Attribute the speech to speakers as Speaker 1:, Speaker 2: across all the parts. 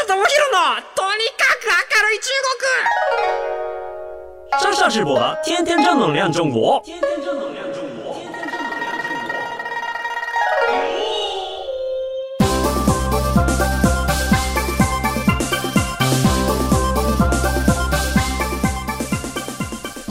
Speaker 1: 下智博のとにかく明るい中国上上直播的天天正能量中国天天正能量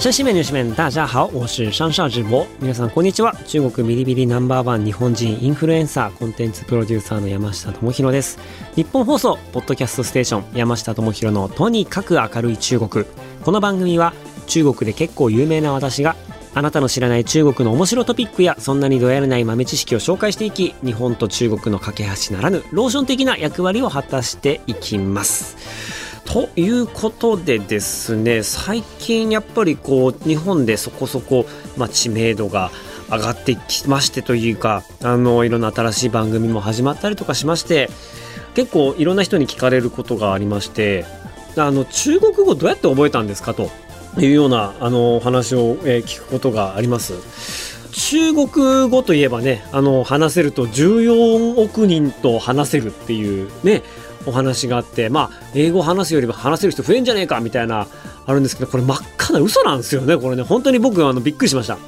Speaker 1: 山西面、女子面、大家好，我是上上直播。皆さんこんにちは。中国ビリビリナンバーワン日本人インフルエンサーコンテンツプロデューサーの山下智博です。日本放送ポッドキャストステーション山下智博のとにかく明るい中国。この番組は中国で結構有名な私があなたの知らない中国の面白トピックやそんなにどやれない豆知識を紹介していき日本と中国の架け橋ならぬローション的な役割を果たしていきます。ということでですね最近やっぱりこう日本でそこそこ、まあ、知名度が上がってきましてというかあのいろんな新しい番組も始まったりとかしまして結構いろんな人に聞かれることがありましてあの中国語どうやって覚えたんですか？というようなあの話を、えー聞くことがあります。中国語といえばねあの話せると14億人と話せるっていうねお話があってまあ英語を話すよりも話せる人増えんじゃねえかみたいなあるんですけどこれ真っ赤な嘘なんですよねこれね。本当に僕あのびっくりしました、ま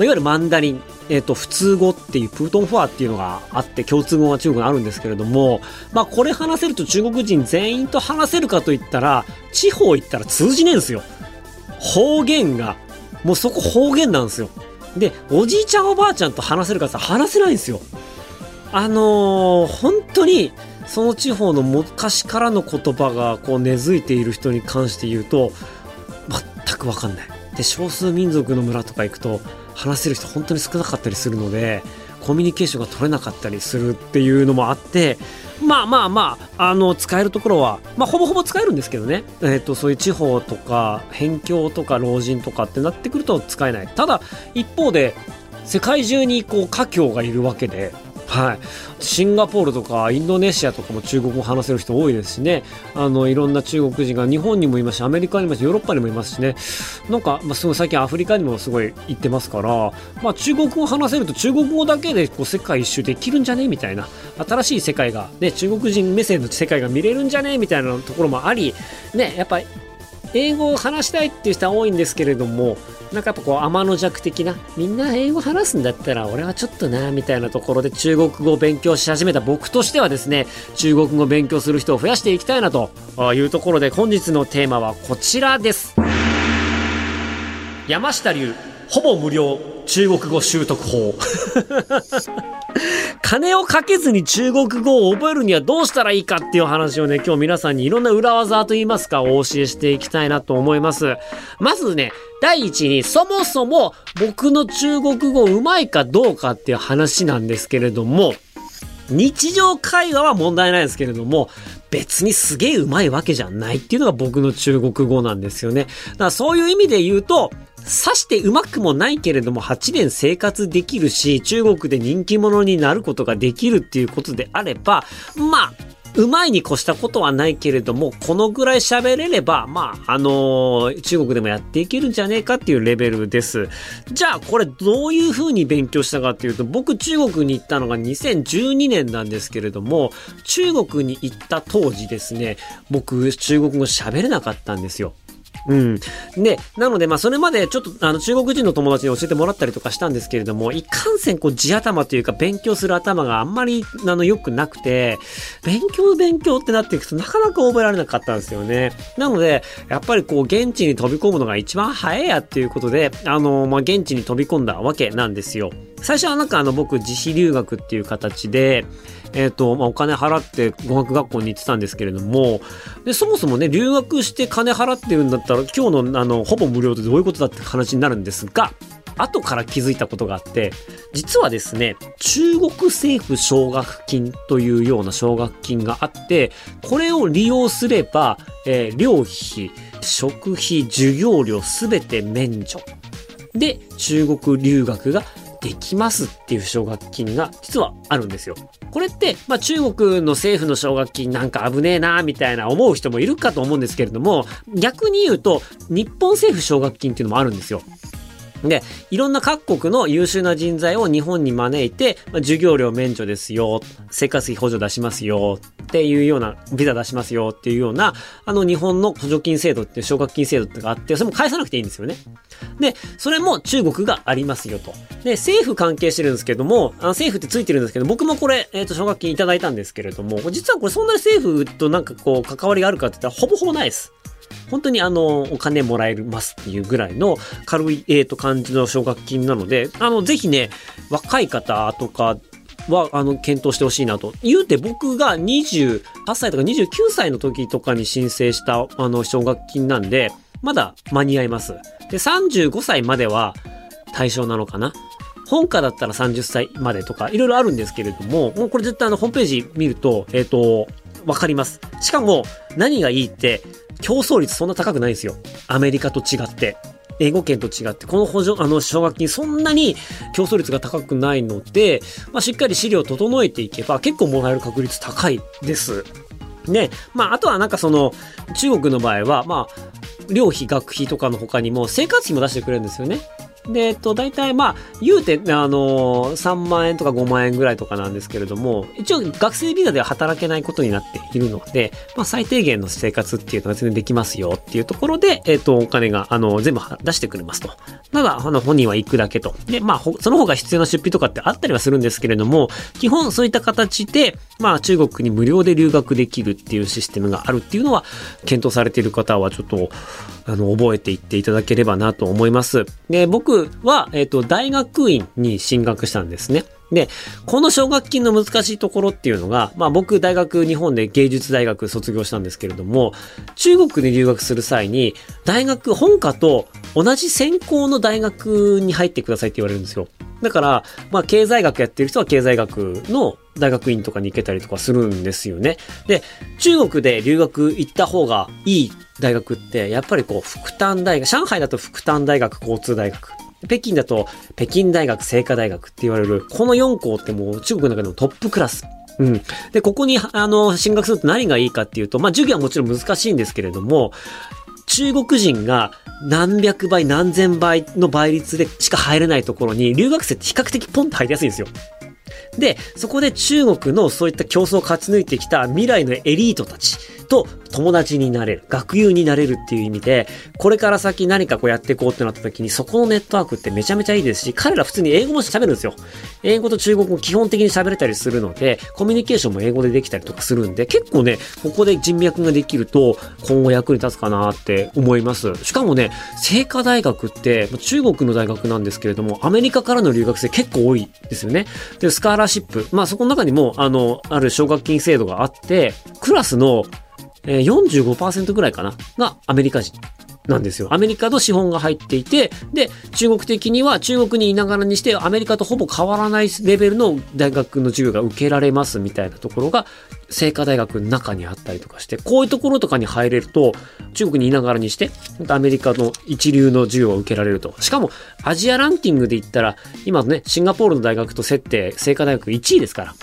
Speaker 1: あ、いわゆるマンダリンえっと普通語っていうプートンフォアっていうのがあって共通語が中国にあるんですけれどもまあこれ話せると中国人全員と話せるかといったら地方行ったら通じねえんですよ。方言がもうそこ方言なんですよ。でおじいちゃんおばあちゃんと話せるかって話せないんですよ。あのー本当にその地方の昔からの言葉がこう根付いている人に関して言うと全く分かんない。で少数民族の村とか行くと話せる人本当に少なかったりするのでコミュニケーションが取れなかったりするっていうのもあってまあまあまああの使えるところは、まあ、ほぼほぼ使えるんですけどね、えっとそういう地方とか辺境とか老人とかってなってくると使えない。ただ一方で世界中にこう華僑がいるわけではい、シンガポールとかインドネシアとかも中国語話せる人多いですしね。あのいろんな中国人が日本にもいますしアメリカにもいますしヨーロッパにもいますしね。なんか、まあ、すごい最近アフリカにもすごい行ってますから、まあ、中国語を話せると中国語だけでこう世界一周できるんじゃね？みたいな。新しい世界が、ね、中国人目線の世界が見れるんじゃね？みたいなところもあり、ね、やっぱり英語を話したいっていう人は多いんですけれどもなんかやっぱこう天の弱的なみんな英語話すんだったら俺はちょっとなみたいなところで中国語を勉強し始めた僕としてはですね中国語を勉強する人を増やしていきたいなというところで本日のテーマはこちらです。山下流ほぼ無料。中国語習得法 金をかけずに中国語を覚えるにはどうしたらいいかっていう話をね、今日皆さんにいろんな裏技といいますか、お教えしていきたいなと思います。まずね、第一に、そもそも僕の中国語うまいかどうかっていう話なんですけれども、日常会話は問題ないですけれども、別にすげえうまいわけじゃないっていうのが僕の中国語なんですよね。だからそういう意味で言うと、さしてうまくもないけれども8年生活できるし、中国で人気者になることができるっていうことであれば、まあ、うまいに越したことはないけれども、このぐらい喋れれば、まあ、あのー中国でもやっていけるんじゃねえかっていうレベルです。じゃあ、これどういう風に勉強したかっていうと、僕中国に行ったのが2012年なんですけれども、中国に行った当時ですね、僕中国語喋れなかったんですよ。うん。で、なので、まあ、それまでちょっと、あの、中国人の友達に教えてもらったりとかしたんですけれども、いかんせん、こう、地頭というか、勉強する頭があんまり、あの、良くなくて、勉強勉強ってなっていくとなかなか覚えられなかったんですよね。なので、やっぱりこう、現地に飛び込むのが一番早いやっていうことで、あの、まあ、現地に飛び込んだわけなんですよ。最初はなんかあの、僕、自費留学っていう形で、えっ、と、まあ、お金払って語学学校に行ってたんですけれども、で、そもそもね、留学して金払ってるんだったら、今日のあの、ほぼ無料ってどういうことだって話になるんですが、後から気づいたことがあって、実はですね、中国政府奨学金というような奨学金があって、これを利用すれば、えー寮費、食費、授業料すべて免除。で、中国留学ができますっていう奨学金が実はあるんですよ。これって、まあ中国の政府の奨学金なんか危ねえなみたいな思う人もいるかと思うんですけれども、逆に言うと、日本政府奨学金っていうのもあるんですよ。で、いろんな各国の優秀な人材を日本に招いて、まあ、授業料免除ですよ、生活費補助出しますよ、っていうような、ビザ出しますよっていうような、あの日本の補助金制度っていう奨学金制度ってがあって、それも返さなくていいんですよね。で、それも中国がありますよと。で、政府関係してるんですけども、あの政府ってついてるんですけど、僕もこれ、えっ、ー、と、奨学金いただいたんですけれども、実はこれそんなに政府となんかこう、関わりがあるかって言ったら、ほぼほぼないです。本当にあの、お金もらえますっていうぐらいの軽い、えー、と感じの奨学金なので、あの、ぜひね、若い方とかは、あの、検討してほしいなと。言うて僕が28歳とか29歳の時とかに申請した、あの、奨学金なんで、まだ間に合います。で、35歳までは対象なのかな。本科だったら30歳までとか、いろいろあるんですけれども、もうこれ絶対あの、ホームページ見ると、えっ、ー、と、わかります。しかも、何がいいって、競争率そんな高くないんですよ。アメリカと違って。英語圏と違って、この補助、あの、奨学金そんなに競争率が高くないので、まあ、しっかり資料を整えていけば結構もらえる確率高いです。で、まあ、あとはなんかその、中国の場合は、まあ、寮費、学費とかの他にも生活費も出してくれるんですよね。で、えっと、大体まあ、言うて、あの3万円とか5万円ぐらいとかなんですけれども、一応学生ビザでは働けないことになっているので、まあ、最低限の生活っていうのが全然できますよっていうところで、えっと、お金が、あの、全部出してくれますと。ただ、あの、本人は行くだけと。で、まあ、その他必要な出費とかってあったりはするんですけれども、基本そういった形で、まあ、中国に無料で留学できるっていうシステムがあるっていうのは、検討されている方はちょっと、あの、覚えていっていただければなと思います。で、僕は、えっ、ー、と、大学院に進学したんですね。で、この奨学金の難しいところっていうのが、まあ僕大学日本で芸術大学卒業したんですけれども、中国に留学する際に、大学本科と同じ専攻の大学に入ってくださいって言われるんですよ。だから、まあ経済学やってる人は経済学の大学院とかに行けたりとかするんですよね。で、中国で留学行った方がいい大学って、やっぱりこう、福丹大学、上海だと福丹大学交通大学。北京だと北京大学清華大学って言われる、この4校ってもう中国の中でもトップクラス。うん。で、ここに、あの、進学すると何がいいかっていうと、まあ、授業はもちろん難しいんですけれども、中国人が何百倍何千倍の倍率でしか入れないところに留学生って比較的ポンと入りやすいんですよ。で、そこで中国のそういった競争を勝ち抜いてきた未来のエリートたちと友達になれる、学友になれるっていう意味で、これから先何かこうやっていこうってなった時に、そこのネットワークってめちゃめちゃいいですし、彼ら普通に英語も喋るんですよ。英語と中国語基本的に喋れたりするので、コミュニケーションも英語でできたりとかするんで、結構ね、ここで人脈ができると、今後役に立つかなって思います。しかもね、清華大学って、中国の大学なんですけれども、アメリカからの留学生結構多いですよね。で、スカーラーシップ。まあそこの中にも、あの、ある奨学金制度があって、クラスのえー、45%ぐらいかながアメリカ人。なんですよ。アメリカの資本が入っていて、で、中国的には中国にいながらにしてアメリカとほぼ変わらないレベルの大学の授業が受けられますみたいなところが、清華大学の中にあったりとかして、こういうところとかに入れると、中国にいながらにして、アメリカの一流の授業を受けられると。しかも、アジアランキングで言ったら、今ね、シンガポールの大学と設定、清華大学1位ですから。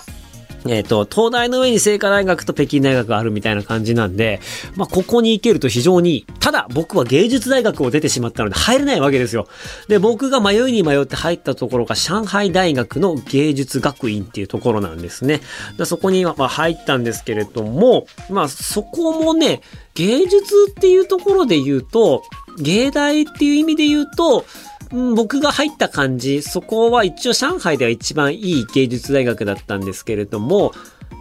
Speaker 1: えっ、ー、と、東大の上に清華大学と北京大学があるみたいな感じなんで、まあ、ここに行けると非常に。ただ、僕は芸術大学を出てしまったので入れないわけですよ。で、僕が迷いに迷って入ったところが上海大学の芸術学院っていうところなんですね。でそこにまあ入ったんですけれども、まあ、そこもね、芸術っていうところで言うと、芸大っていう意味で言うと、僕が入った感じ、そこは一応上海では一番いい芸術大学だったんですけれども、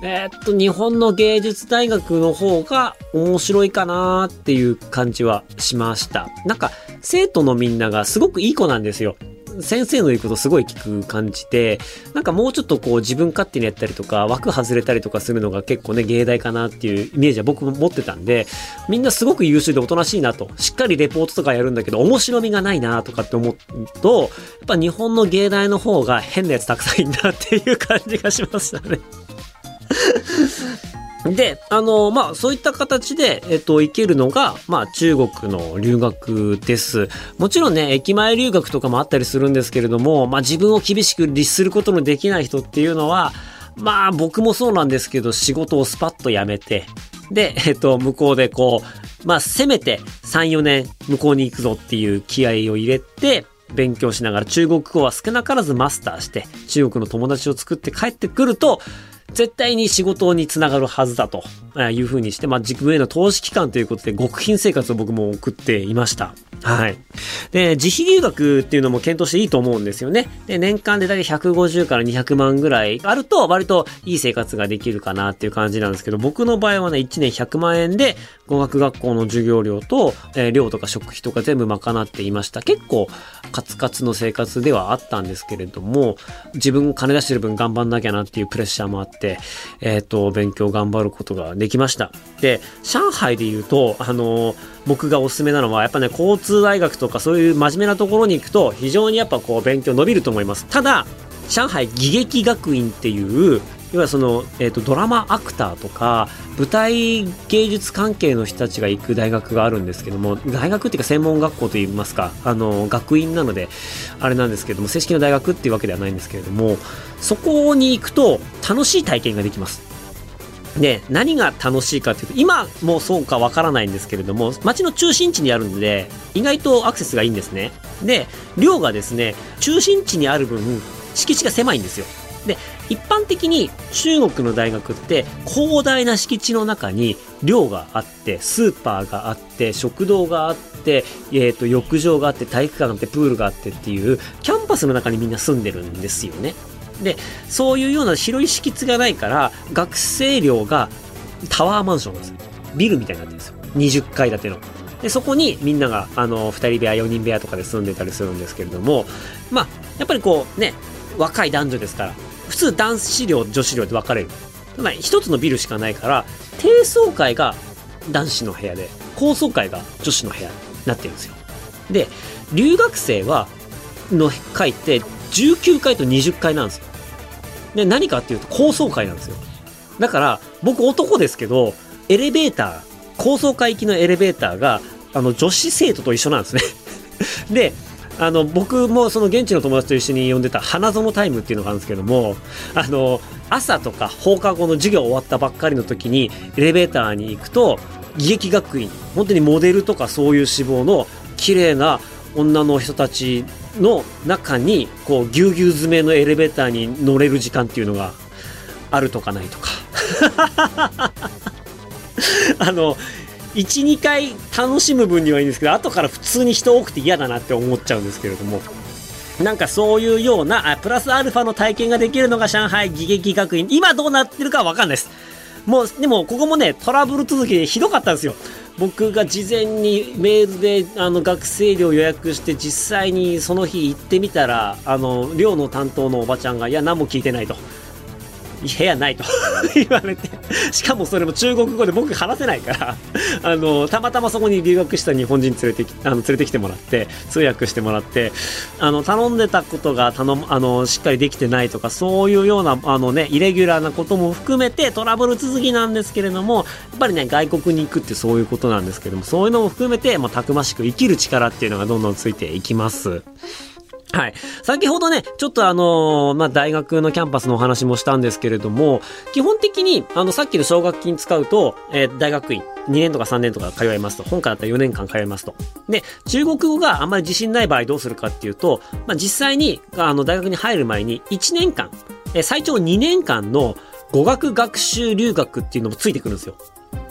Speaker 1: えー、っと、日本の芸術大学の方が面白いかなっていう感じはしました。なんか、生徒のみんながすごくいい子なんですよ。先生の言うことすごい聞く感じで、なんかもうちょっとこう自分勝手にやったりとか、枠外れたりとかするのが結構ね、芸大かなっていうイメージは僕も持ってたんで、みんなすごく優秀でおとなしいなと、しっかりレポートとかやるんだけど、面白みがないなとかって思うと、やっぱ日本の芸大の方が変なやつたくさんいんだっていう感じがしましたね。で、あの、まあ、そういった形で、えっと、行けるのが、まあ、中国の留学です。もちろんね、駅前留学とかもあったりするんですけれども、まあ、自分を厳しく律することのできない人っていうのは、まあ、僕もそうなんですけど、仕事をスパッと辞めて、で、えっと、向こうでこう、まあ、せめて3、4年向こうに行くぞっていう気合を入れて、勉強しながら中国語は少なからずマスターして中国の友達を作って帰ってくると絶対に仕事につながるはずだというふうにして、まあ、自分への投資期間ということで極貧生活を僕も送っていました。はい。で、自費留学っていうのも検討していいと思うんですよね。で、年間でだいたい150から200万ぐらいあると、割といい生活ができるかなっていう感じなんですけど、僕の場合はね、1年100万円で、語学学校の授業料と、えー、寮とか食費とか全部賄っていました。結構、カツカツの生活ではあったんですけれども、自分金出してる分頑張んなきゃなっていうプレッシャーもあって、えっ、ー、と、勉強頑張ることができました。で、上海で言うと、あのー、僕がおすすめなのは、やっぱね、交通通大学とかそういう真面目なところに行くと、非常にやっぱこう、勉強伸びると思います。ただ、上海義劇学院っていう、いわゆるその、えっ、ー、と、ドラマアクターとか、舞台芸術関係の人たちが行く大学があるんですけども、大学っていうか専門学校といいますか、あの、学院なので、あれなんですけども、正式な大学っていうわけではないんですけれども、そこに行くと楽しい体験ができます。で、何が楽しいかっていうと、今もそうかわからないんですけれども、街の中心地にあるんで、意外とアクセスがいいんですね。で、量がですね、中心地にある分、敷地が狭いんですよ。で、一般的に中国の大学って広大な敷地の中に寮があって、スーパーがあって、食堂があって、えっ、ー、と、浴場があって、体育館があって、プールがあってっていう、キャンパスの中にみんな住んでるんですよね。で、そういうような広い敷地がないから、学生寮がタワーマンションなんです。ビルみたいになってるんですよ。20階建ての。で、そこにみんなが、あの、2人部屋、4人部屋とかで住んでたりするんですけれども、まあ、やっぱりこう、ね、若い男女ですから、普通男子寮女子寮って分かれるまあ一つのビルしかないから低層階が男子の部屋で高層階が女子の部屋になってるんですよで留学生はの階って19階と20階なんですよで何かっていうと高層階なんですよ。だから僕男ですけどエレベーター高層階行きのエレベーターがあの女子生徒と一緒なんですね。であの僕もその現地の友達と一緒に呼んでた花園タイムっていうのがあるんですけどもあの朝とか放課後の授業終わったばっかりの時にエレベーターに行くと義劇学院本当にモデルとかそういう志望の綺麗な女の人たちの中にこうぎゅうぎゅう詰めのエレベーターに乗れる時間っていうのがあるとかないとか。あの12回楽しむ分にはいいんですけど後から普通に人多くて嫌だなって思っちゃうんですけれども。なんかそういうようなプラスアルファの体験ができるのが上海義劇学院。今どうなってるかわかんないです。もうでもここもねトラブル続きでひどかったんですよ。僕が事前にメールであの学生寮予約して実際にその日行ってみたらあの寮の担当のおばちゃんがいや何も聞いてないと。部屋ないと。言われて、しかもそれも中国語で僕話せないから。あの、たまたまそこに留学した日本人連れてき、あの、連れてきてもらって、通訳してもらって、あの、頼んでたことが頼む、あの、しっかりできてないとか、そういうような、あのね、イレギュラーなことも含めてトラブル続きなんですけれども、やっぱりね、外国に行くってそういうことなんですけども、そういうのも含めて、まあ、たくましく生きる力っていうのがどんどんついていきます。はい。先ほどね、ちょっとあのー、まあ、大学のキャンパスのお話もしたんですけれども、基本的に、あの、さっきの奨学金使うと、えー、大学院、2年とか3年とか通いますと。本科だったら4年間通いますと。で、中国語があんまり自信ない場合どうするかっていうと、まあ、実際に、あの、大学に入る前に1年間、えー、最長2年間の語学学習留学っていうのもついてくるんですよ。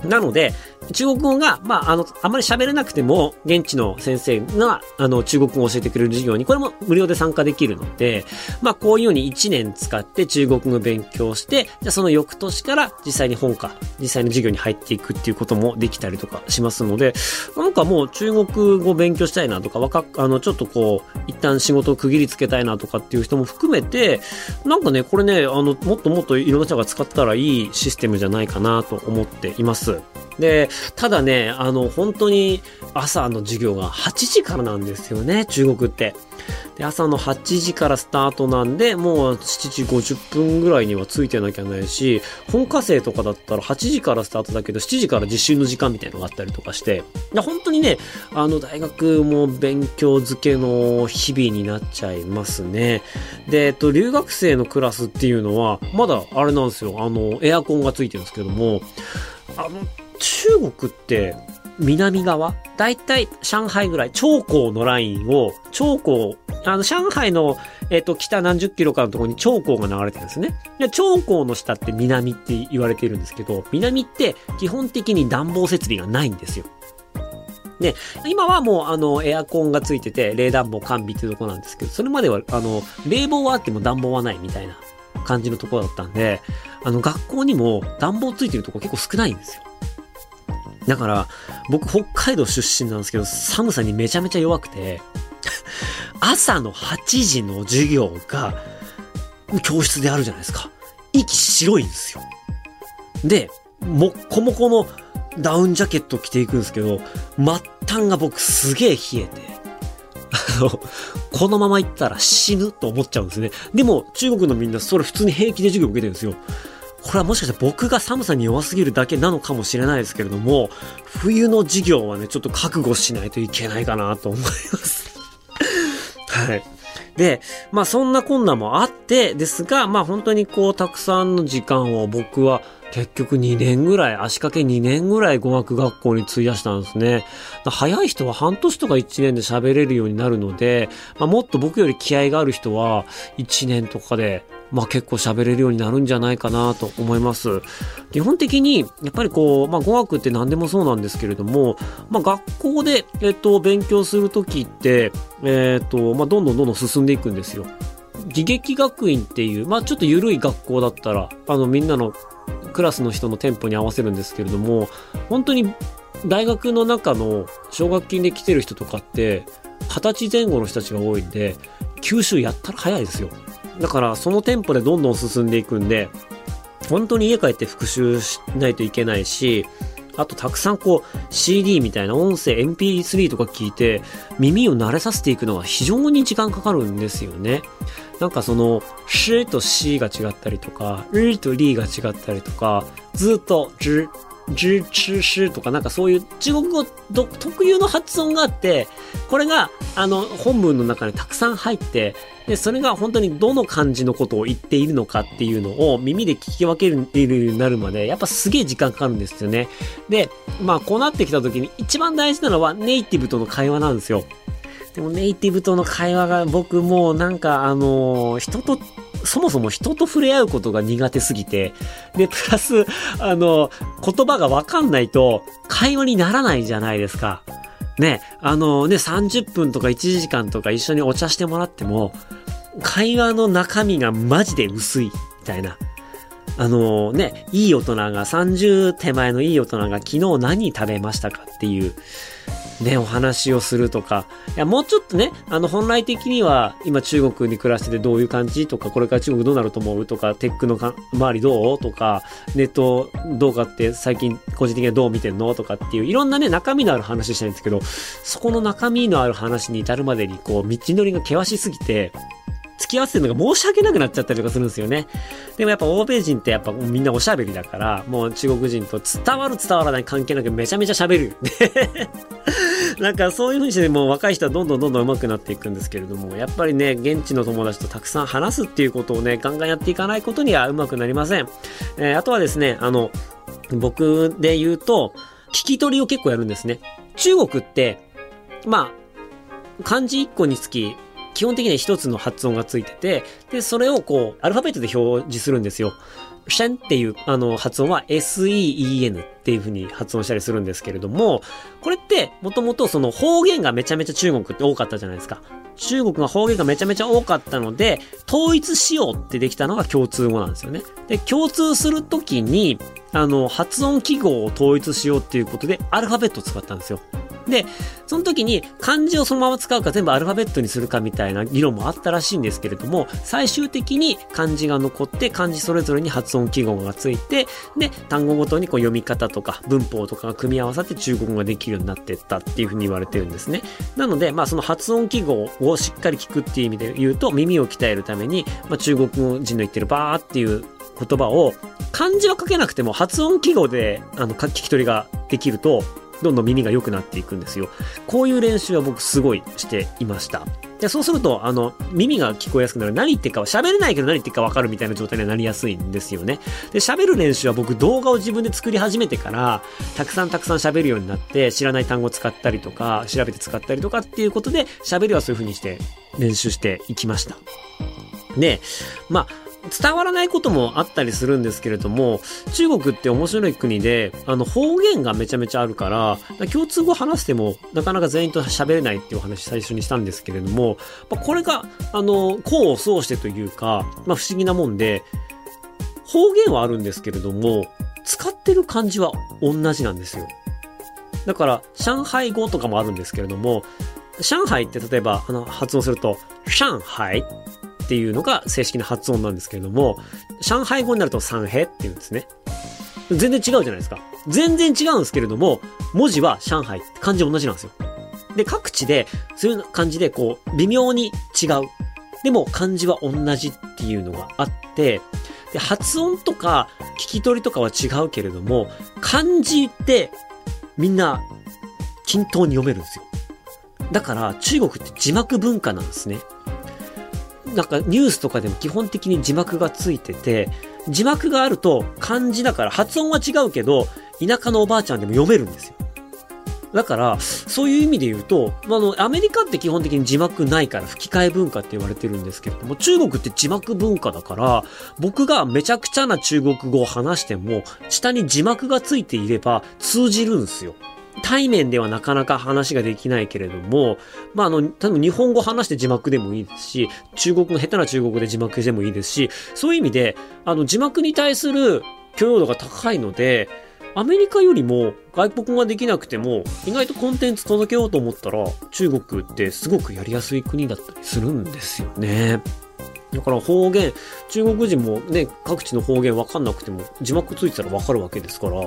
Speaker 1: なので、中国語が、まあ、あの、あまり喋れなくても、現地の先生が、あの、中国語を教えてくれる授業に、これも無料で参加できるので、まあ、こういうように1年使って中国語勉強して、じゃその翌年から実際に本か、実際の授業に入っていくっていうこともできたりとかしますので、なんかもう中国語勉強したいなとか、わか、あの、ちょっとこう、一旦仕事を区切りつけたいなとかっていう人も含めて、なんかね、これね、あの、もっともっといろんな人が使ったらいいシステムじゃないかなと思っています。で、ただね、あの、本当に朝の授業が8時からなんですよね、中国って。で、朝の8時からスタートなんで、もう7時50分ぐらいにはついてなきゃないし、本科生とかだったら8時からスタートだけど、7時から実習の時間みたいなのがあったりとかして、本当にね、あの、大学も勉強漬けの日々になっちゃいますね。で、えっと、留学生のクラスっていうのは、まだあれなんですよ、あの、エアコンがついてるんですけども、あの、中国って南側？だいたい上海ぐらい、長江のラインを、長江あの、上海の、えっ、と、北何十キロかのところに長江が流れてるんですね。で、長江の下って南って言われてるんですけど、南って基本的に暖房設備がないんですよ。で、今はもうあのエアコンがついてて冷暖房完備っていうとこなんですけど、それまではあの冷房はあっても暖房はないみたいな感じのとこだったんで、あの学校にも暖房ついてるとこ結構少ないんですよ。だから、僕北海道出身なんですけど、寒さにめちゃめちゃ弱くて、朝の8時の授業が教室であるじゃないですか。息白いんですよ。で、もっこもこのダウンジャケット着ていくんですけど、末端が僕すげえ冷えて、あの、このまま行ったら死ぬと思っちゃうんですね。でも、中国のみんなそれ普通に平気で授業受けてるんですよ。これはもしかして僕が寒さに弱すぎるだけなのかもしれないですけれども、冬の授業はね、ちょっと覚悟しないといけないかなと思います。はい。で、まあそんな困難もあってですが、まあ本当にこうたくさんの時間を僕は結局2年ぐらい、足掛け2年ぐらい語学学校に費やしたんですね。早い人は半年とか1年で喋れるようになるので、まあ、もっと僕より気合がある人は1年とかでまあ結構喋れるようになるんじゃないかなと思います。基本的に、やっぱりこう、まあ語学って何でもそうなんですけれども、まあ学校で、えっと、勉強するときって、えっと、まあどんどんどんどん進んでいくんですよ。義劇学院っていう、まあちょっと緩い学校だったら、あのみんなのクラスの人のテンポに合わせるんですけれども、本当に大学の中の奨学金で来てる人とかって、二十歳前後の人たちが多いんで、吸収やったら早いですよ。だからそのテンポでどんどん進んでいくんで、本当に家帰って復習しないといけないし、あとたくさんこう CD みたいな音声 MP3 とか聞いて耳を慣れさせていくのは非常に時間かかるんですよね。なんかその、しと C が違ったりとか、るとりが違ったりとか、ずっと、じ、じ、ち、しとかなんかそういう中国語特有の発音があって、これがあの本文の中にたくさん入って、で、それが本当にどの漢字のことを言っているのかっていうのを耳で聞き分けるようになるまで、やっぱすげえ時間かかるんですよね。で、まあこうなってきた時に一番大事なのはネイティブとの会話なんですよ。でもネイティブとの会話が僕もうなんかあの人とそもそも人と触れ合うことが苦手すぎて、で、プラス、あの、言葉がわかんないと会話にならないじゃないですか。ね、あのね、30分とか1時間とか一緒にお茶してもらっても、会話の中身がマジで薄い、みたいな。あのね、いい大人が、30手前のいい大人が昨日何食べましたかっていう、ね、お話をするとか。いや、もうちょっとね、あの、本来的には、今中国に暮らしててどういう感じ？とか、これから中国どうなると思う？とか、テックの周りどう？とか、ネットどうかって最近個人的にはどう見てんの？とかっていう、いろんなね、中身のある話したいんですけど、そこの中身のある話に至るまでに、こう、道のりが険しすぎて、付き合わせるのが申し訳なくなっちゃったりとかするんですよね。でもやっぱ欧米人ってやっぱみんなおしゃべりだから、もう中国人と伝わる伝わらない関係なくめちゃめちゃ喋る。なんかそういう風にしてもう若い人はどんどんどんどん上手くなっていくんですけれども、やっぱりね、現地の友達とたくさん話すっていうことをね、ガンガンやっていかないことには上手くなりません。えー、あとはですね、あの、僕で言うと、聞き取りを結構やるんですね。中国って、まあ、漢字1個につき基本的には一つの発音がついてて、で、それをこう、アルファベットで表示するんですよ。シェンっていうあの発音は SEEN っていう風に発音したりするんですけれども、これってもともとその方言がめちゃめちゃ中国って多かったじゃないですか。中国が方言がめちゃめちゃ多かったので、統一しようってできたのが共通語なんですよね。で、共通するときに、あの、発音記号を統一しようっていうことで、アルファベットを使ったんですよ。で、その時に漢字をそのまま使うか全部アルファベットにするかみたいな議論もあったらしいんですけれども、最終的に漢字が残って漢字それぞれに発音記号がついて、で、単語ごとにこう読み方とか文法とかが組み合わさって中国語ができるようになってったっていうふうに言われてるんですね。なので、まあその発音記号をしっかり聞くっていう意味で言うと、耳を鍛えるために、まあ中国人の言ってるバーっていう言葉を漢字は書けなくても発音記号であの聞き取りができるとどんどん耳が良くなっていくんですよ。こういう練習は僕すごいしていました。でそうすると、あの、耳が聞こえやすくなる。何言ってるかは喋れないけど何言ってるかわかるみたいな状態になりやすいんですよね。で、喋る練習は僕動画を自分で作り始めてから、たくさんたくさん喋るようになって、知らない単語を使ったりとか、調べて使ったりとかっていうことで、喋りはそういう風にして練習していきました。で、まあ、伝わらないこともあったりするんですけれども、中国って面白い国で、あの、方言がめちゃめちゃあるから、共通語話しても、なかなか全員と喋れないっていうお話最初にしたんですけれども、まあ、これが、あの、功を奏してというか、まあ、不思議なもんで、方言はあるんですけれども、使ってる漢字は同じなんですよ。だから、上海語とかもあるんですけれども、上海って例えば、あの、発音すると、上海っていうのが正式な発音なんですけれども、上海語になると三平って言うんですね。全然違うじゃないですか。全然違うんですけれども、文字は上海漢字同じなんですよ。で、各地で、そういう感じで、こう、微妙に違う。でも、漢字は同じっていうのがあって、で、発音とか、聞き取りとかは違うけれども、漢字って、みんな、均等に読めるんですよ。だから、中国って字幕文化なんですね。なんかニュースとかでも基本的に字幕がついてて、字幕があると漢字だから発音は違うけど、田舎のおばあちゃんでも読めるんですよ。だから、そういう意味で言うと、あの、アメリカって基本的に字幕ないから吹き替え文化って言われてるんですけれども、中国って字幕文化だから、僕がめちゃくちゃな中国語を話しても、下に字幕がついていれば通じるんですよ。対面ではなかなか話ができないけれども、まあ、あの、多分日本語話して字幕でもいいですし、中国の下手な中国語で字幕でもいいですし、そういう意味で、あの、字幕に対する許容度が高いので、アメリカよりも外国語ができなくても、意外とコンテンツ届けようと思ったら、中国ってすごくやりやすい国だったりするんですよね。だから方言、中国人もね、各地の方言わかんなくても字幕ついてたらわかるわけですから、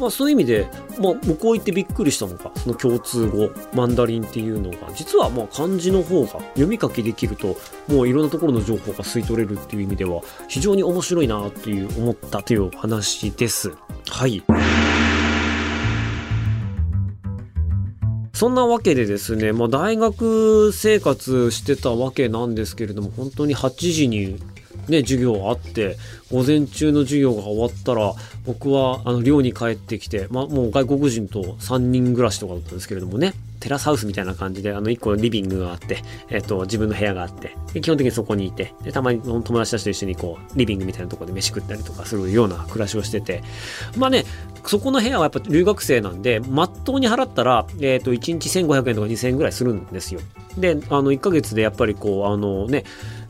Speaker 1: まあそういう意味で、まあ向こう行ってびっくりしたのが、その共通語、マンダリンっていうのが、実はまあ漢字の方が読み書きできると、もういろんなところの情報が吸い取れるっていう意味では、非常に面白いなっていう思ったという話です。はい。そんなわけでですね、まあ、大学生活してたわけなんですけれども、本当に8時にね、授業あって、午前中の授業が終わったら、僕はあの寮に帰ってきて、まあ、もう外国人と3人暮らしとかだったんですけれどもね、テラスハウスみたいな感じで、あの、1個リビングがあって、えっ、と、自分の部屋があって、で基本的にそこにいて、で、たまに友達たちと一緒にこう、リビングみたいなとこで飯食ったりとかするような暮らしをしてて、まあね、そこの部屋はやっぱ留学生なんで、まっとうに払ったら、えっ、と、1日1500円とか2000円ぐらいするんですよ。で、あの、1ヶ月でやっぱりこう、あのね、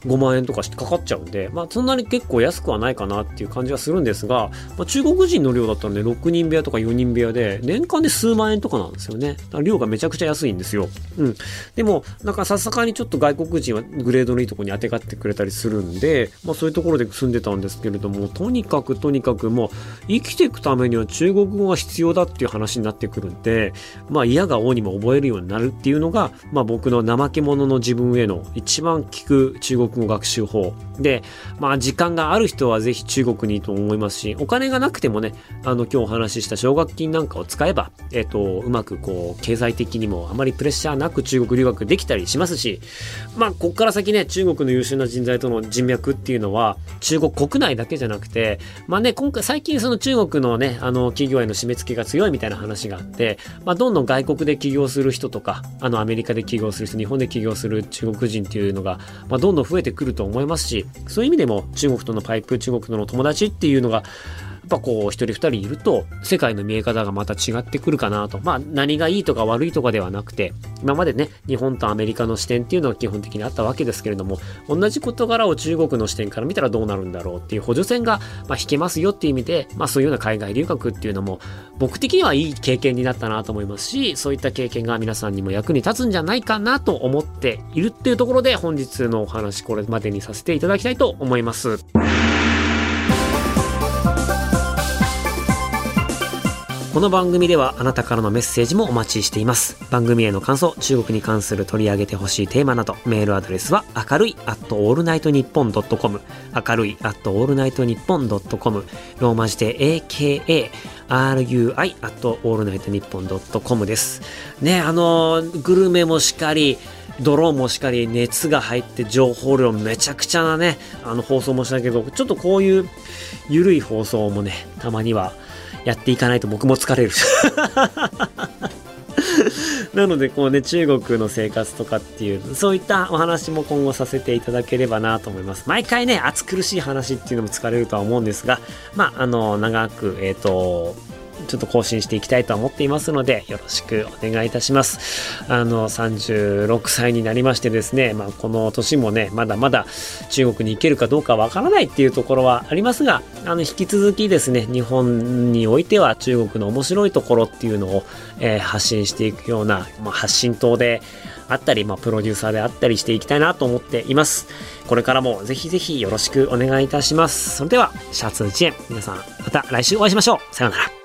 Speaker 1: 5万円とかしてかかっちゃうんで、まあそんなに結構安くはないかなっていう感じはするんですが、まあ、中国人の量だったらね、6人部屋とか4人部屋で、年間で数万円とかなんですよね。量がめちゃくちゃ安いんですよ。うん。でも、なんかさすがにちょっと外国人はグレードのいいとこに当てがってくれたりするんで、まあそういうところで住んでたんですけれども、とにかくとにかくもう生きていくためには中国語が必要だっていう話になってくるんで、まあ嫌が王にも覚えるようになるっていうのが、まあ僕の怠け者の自分への一番効く中国語学習法。で、まあ時間がある人はぜひ中国にいいと思いますし、お金がなくてもね、あの今日お話しした奨学金なんかを使えば、えっ、と、うまくこう、経済的にもあまりプレッシャーなく中国留学できたりしますし、まあこっから先ね、中国の優秀な人材との人脈っていうのは、中国国内だけじゃなくて、まあね、今回最近その中国のね、あの企業への締め付けが強いみたいな話があって、まあどんどん外国で起業する人とか、あのアメリカで起業する人、日本で起業する中国人っていうのが、まあどんどん増えててくると思いますし、そういう意味でも中国とのパイプ、中国との友達っていうのが、っぱこう、一人二人いると、世界の見え方がまた違ってくるかなと。まあ、何がいいとか悪いとかではなくて、今までね、日本とアメリカの視点っていうのは基本的にあったわけですけれども、同じ事柄を中国の視点から見たらどうなるんだろうっていう補助線が、まあ、引けますよっていう意味で、まあ、そういうような海外留学っていうのも、僕的にはいい経験になったなと思いますし、そういった経験が皆さんにも役に立つんじゃないかなと思っているっていうところで、本日のお話これまでにさせていただきたいと思います。この番組ではあなたからのメッセージもお待ちしています。番組への感想中国に関する取り上げてほしいテーマなどメールアドレスは明るい at all night nippon com 明るい at all night nippon com ローマ字で AKA rui at all night nippon com です。ねあのグルメもしっかりドローンもしっかり熱が入って情報量めちゃくちゃなね、あの放送もしたけど、ちょっとこういう緩い放送もね、たまにはやっていかないと僕も疲れる。なので、こうね、中国の生活とかっていう、そういったお話も今後させていただければなと思います。毎回ね、暑苦しい話っていうのも疲れるとは思うんですが、まあ、あの、長く、えっ、ー、と、ちょっと更新していきたいと思っていますので、よろしくお願いいたします。あの、36歳になりましてですね、まあ、この年もね、まだまだ中国に行けるかどうかわからないっていうところはありますが、あの、引き続きですね、日本においては中国の面白いところっていうのを、えー、発信していくような、まあ、発信塔であったり、まあ、プロデューサーであったりしていきたいなと思っています。これからもぜひぜひよろしくお願いいたします。それでは、シャツ1円。皆さん、また来週お会いしましょう。さようなら。